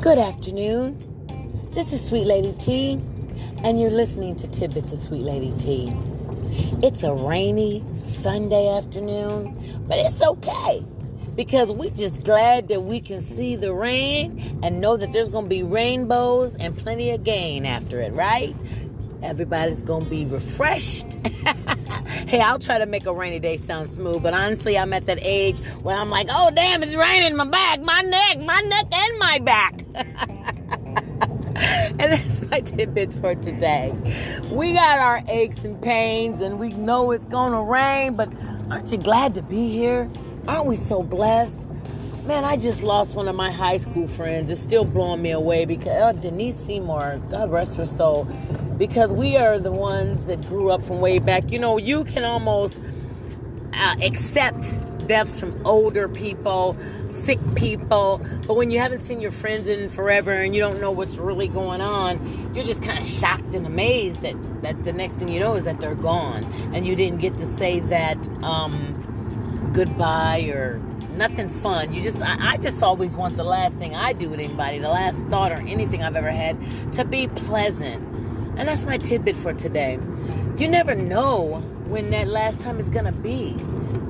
Good afternoon. This is Sweet Lady T, and you're listening to Tidbits of Sweet Lady T. It's a rainy Sunday afternoon, but it's okay because we're just glad that we can see the rain and know that there's going to be rainbows and plenty of gain after it, right? Everybody's going to be refreshed. hey, I'll try to make a rainy day sound smooth, but honestly, I'm at that age where I'm like, oh, damn, it's raining my back, my neck, my neck, and my back. And that's my tidbits for today. We got our aches and pains, and we know it's to rain, but aren't you glad to be here? Aren't we so blessed? Man, I just lost one of my high school friends. It's still blowing me away because uh, Denise Seymour, God rest her soul, because we are the ones that grew up from way back. You know, you can almost uh, accept deaths from older people, sick people, but when you haven't seen your friends in forever and you don't know what's really going on, you're just kind of shocked and amazed that, that the next thing you know is that they're gone and you didn't get to say that um, goodbye or nothing fun. You just, I, I, just always want the last thing I do with anybody, the last thought or anything I've ever had, to be pleasant. And that's my tidbit for today. You never know when that last time is gonna be.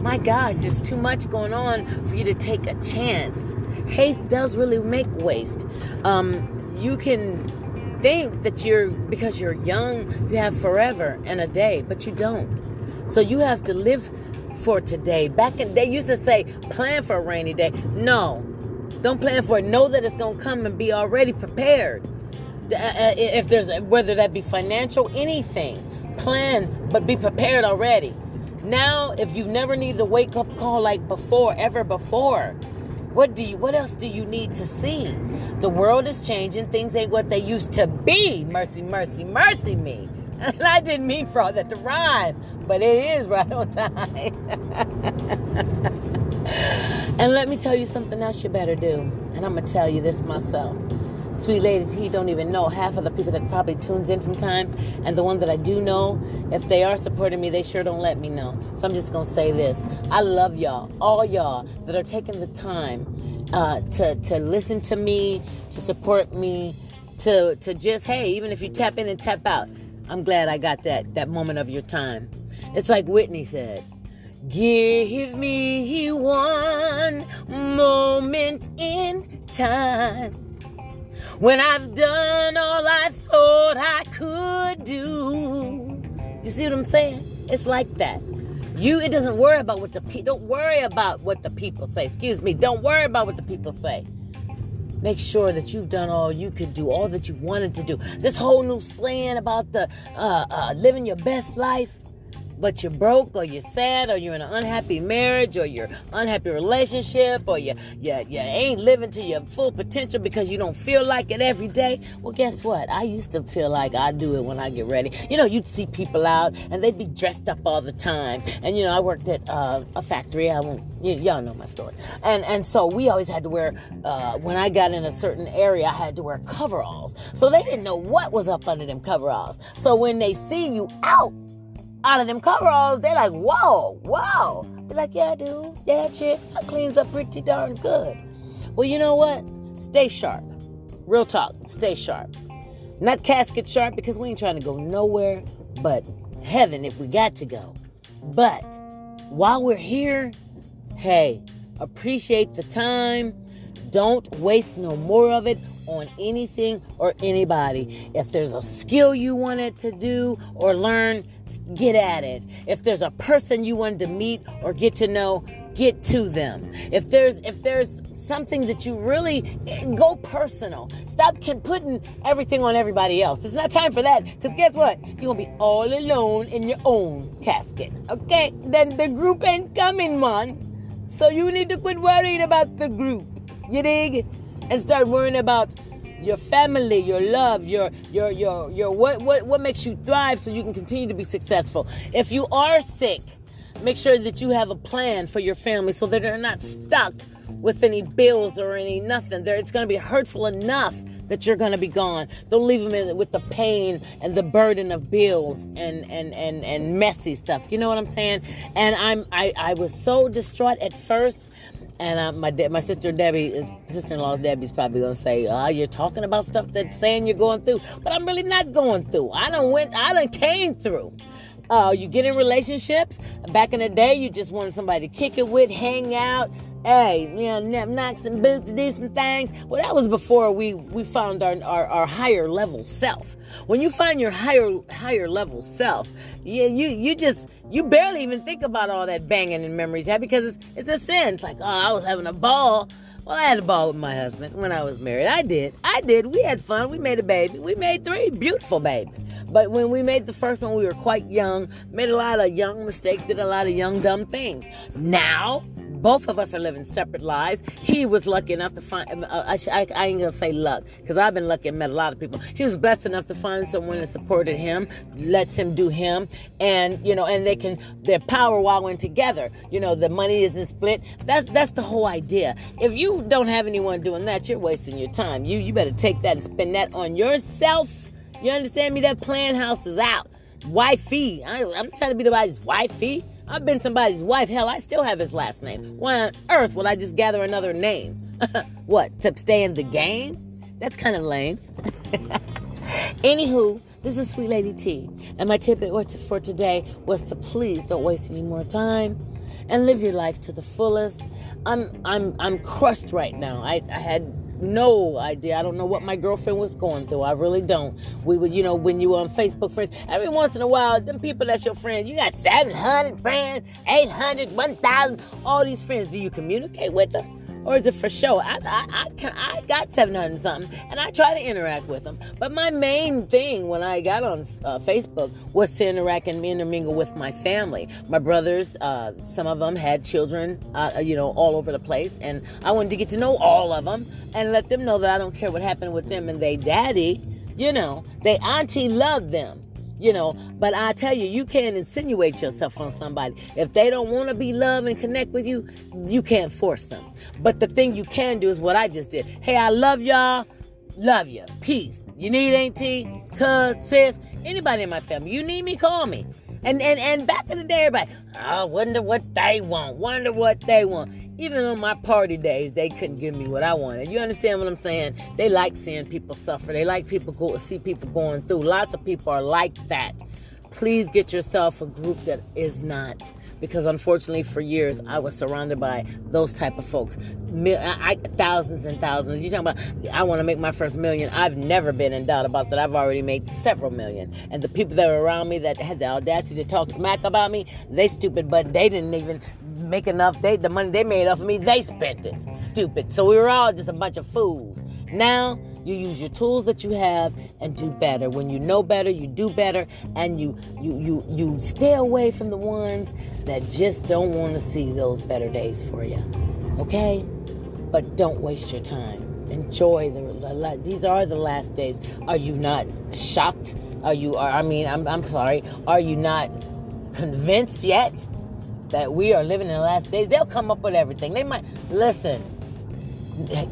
My gosh, there's too much going on for you to take a chance. Haste does really make waste. Um, you can think that you're because you're young, you have forever and a day, but you don't. So you have to live for today. Back in they used to say, plan for a rainy day. No, don't plan for it. Know that it's gonna come and be already prepared. Uh, uh, if there's whether that be financial, anything, plan, but be prepared already. Now, if you've never needed a wake up call like before, ever before, what do you what else do you need to see? The world is changing, things ain't what they used to be. Mercy, mercy, mercy me. And I didn't mean for all that to rhyme, but it is right on time. and let me tell you something else you better do. And I'm gonna tell you this myself. Sweet ladies, he don't even know half of the people that probably tunes in from times, and the ones that I do know, if they are supporting me, they sure don't let me know. So I'm just gonna say this: I love y'all, all y'all that are taking the time uh, to to listen to me, to support me, to to just hey, even if you tap in and tap out, I'm glad I got that that moment of your time. It's like Whitney said. Give me one moment in time when I've done all I thought I could do. You see what I'm saying? It's like that. You, it doesn't worry about what the people, don't worry about what the people say. Excuse me. Don't worry about what the people say. Make sure that you've done all you could do, all that you've wanted to do. This whole new slang about the uh, uh, living your best life but you're broke or you're sad or you're in an unhappy marriage or you're unhappy relationship or you, you, you ain't living to your full potential because you don't feel like it every day, well, guess what? I used to feel like I do it when I get ready. You know, you'd see people out and they'd be dressed up all the time. And, you know, I worked at uh, a factory. I won't, y'all know my story. And, and so we always had to wear, uh, when I got in a certain area, I had to wear coveralls. So they didn't know what was up under them coveralls. So when they see you out, out of them coveralls, they're like, whoa, whoa. Be like, yeah, dude, yeah, chick, I cleans up pretty darn good. Well, you know what? Stay sharp. Real talk, stay sharp. Not casket sharp because we ain't trying to go nowhere but heaven if we got to go. But while we're here, hey, appreciate the time. Don't waste no more of it on anything or anybody. If there's a skill you wanted to do or learn, get at it. If there's a person you wanted to meet or get to know, get to them. If there's if there's something that you really eh, go personal. Stop can, putting everything on everybody else. It's not time for that. Because guess what? You're gonna be all alone in your own casket. Okay? Then the group ain't coming, man. So you need to quit worrying about the group. You dig? And start worrying about your family, your love, your your your your what what what makes you thrive so you can continue to be successful. If you are sick, make sure that you have a plan for your family so that they're not stuck with any bills or any nothing. There, it's going to be hurtful enough that you're going to be gone. Don't leave them in, with the pain and the burden of bills and and and and messy stuff. You know what I'm saying? And I'm I I was so distraught at first And uh, my de- my sister Debbie is sister-in-law Debbie's probably gonna say, "Ah, you're talking about stuff that's saying you're going through," but I'm really not going through. I don't went, I don't came through. Uh, you get in relationships. Back in the day, you just wanted somebody to kick it with, hang out, hey, you know, knock some boots, do some things. Well, that was before we we found our, our, our higher level self. When you find your higher higher level self, you you you just you barely even think about all that banging and memories, yeah, because it's it's a sin. It's like, oh, I was having a ball. Well, I had a ball with my husband when I was married. I did. I did. We had fun. We made a baby. We made three beautiful babies. But when we made the first one, we were quite young, made a lot of young mistakes, did a lot of young, dumb things. Now, both of us are living separate lives. He was lucky enough to find, uh, I, I, ain't gonna say luck, because I've been lucky and met a lot of people. He was blessed enough to find someone that supported him, lets him do him, and, you know, and they can, they're power wowing together. You know, the money isn't split. That's, that's the whole idea. If you don't have anyone doing that, you're wasting your time. You, you better take that and spend that on yourself. You understand me? That plan house is out. Wifey. I, I'm trying to be nobody's wifey. I've been somebody's wife. Hell, I still have his last name. Why on earth would I just gather another name? what, to stay in the game? That's kind of lame. Anywho, this is Sweet Lady T. And my tip for today was to please don't waste any more time and live your life to the fullest. I'm I'm I'm crushed right now. I, I had no idea. I don't know what my girlfriend was going through. I really don't. We would, you know, when you were on Facebook friends, every once in a while, them people that's your friends, you got 700 friends, 800, 1,000, all these friends. Do you communicate with them? Or is it for show? I, I, I, I got 700 something and I try to interact with them. But my main thing when I got on uh, Facebook was to interact and intermingle with my family. My brothers, uh, some of them had children, uh, you know, all over the place. And I wanted to get to know all of them and let them know that I don't care what happened with them and they daddy. You know, they auntie loved them you know. But I tell you, you can't insinuate yourself on somebody. If they don't want to be loved and connect with you, you can't force them. But the thing you can do is what I just did. Hey, I love y'all. Love you. Peace. You need auntie, cuz, sis, anybody in my family. You need me, call me. And and and back in the day, everybody, I wonder what they want. Wonder what they want. Even on my party days, they couldn't give me what I wanted. You understand what I'm saying? They like seeing people suffer. They like people go see people going through. Lots of people are like that. Please get yourself a group that is not because unfortunately for years I was surrounded by those type of folks. I, thousands and thousands. You talking about? I want to make my first million. I've never been in doubt about that. I've already made several million. And the people that were around me that had the audacity to talk smack about me, they stupid, but they didn't even make enough. They the money they made off of me, they spent it. Stupid. So we were all just a bunch of fools. Now you use your tools that you have and do better. When you know better, you do better, and you you you you stay away from the ones that just don't want to see those better days for you. Okay? But don't waste your time. Enjoy the these are the last days. Are you not shocked? Are you are I mean, I'm I'm sorry. Are you not convinced yet that we are living in the last days? They'll come up with everything. They might listen.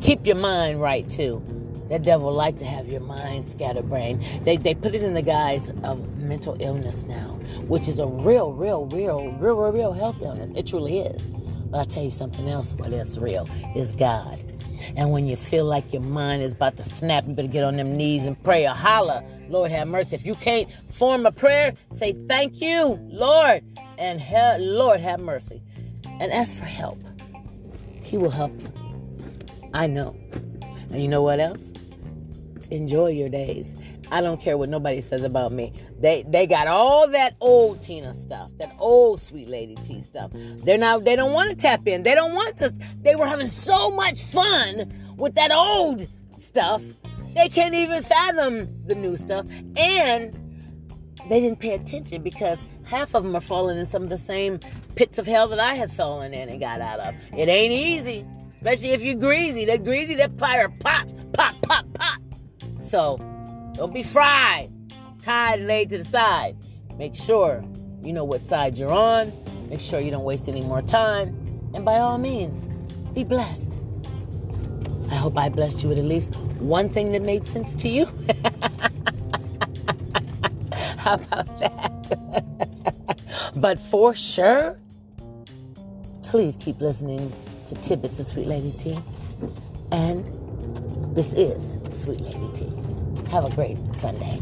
Keep your mind right too that devil like to have your mind scatterbrained. They, they put it in the guise of mental illness now, which is a real, real, real, real, real, real health illness. It truly is. But I'll tell you something else what is real is God. And when you feel like your mind is about to snap, you better get on them knees and pray or holler, Lord have mercy. If you can't form a prayer, say thank you, Lord, and he- Lord have mercy. And ask for help. He will help you. I know. And you know what else? Enjoy your days. I don't care what nobody says about me. They they got all that old Tina stuff, that old sweet lady T stuff. They're not they don't want to tap in. They don't want to. They were having so much fun with that old stuff. They can't even fathom the new stuff, and they didn't pay attention because half of them are falling in some of the same pits of hell that I have fallen in and got out of. It ain't easy. Especially if you're greasy. That greasy, that fire pops, pop, pop, pop. So don't be fried, tied and laid to the side. Make sure you know what side you're on. Make sure you don't waste any more time. And by all means, be blessed. I hope I blessed you with at least one thing that made sense to you. How about that? but for sure, please keep listening to Tidbits of Sweet Lady T. And this is Sweet Lady T. Have a great Sunday.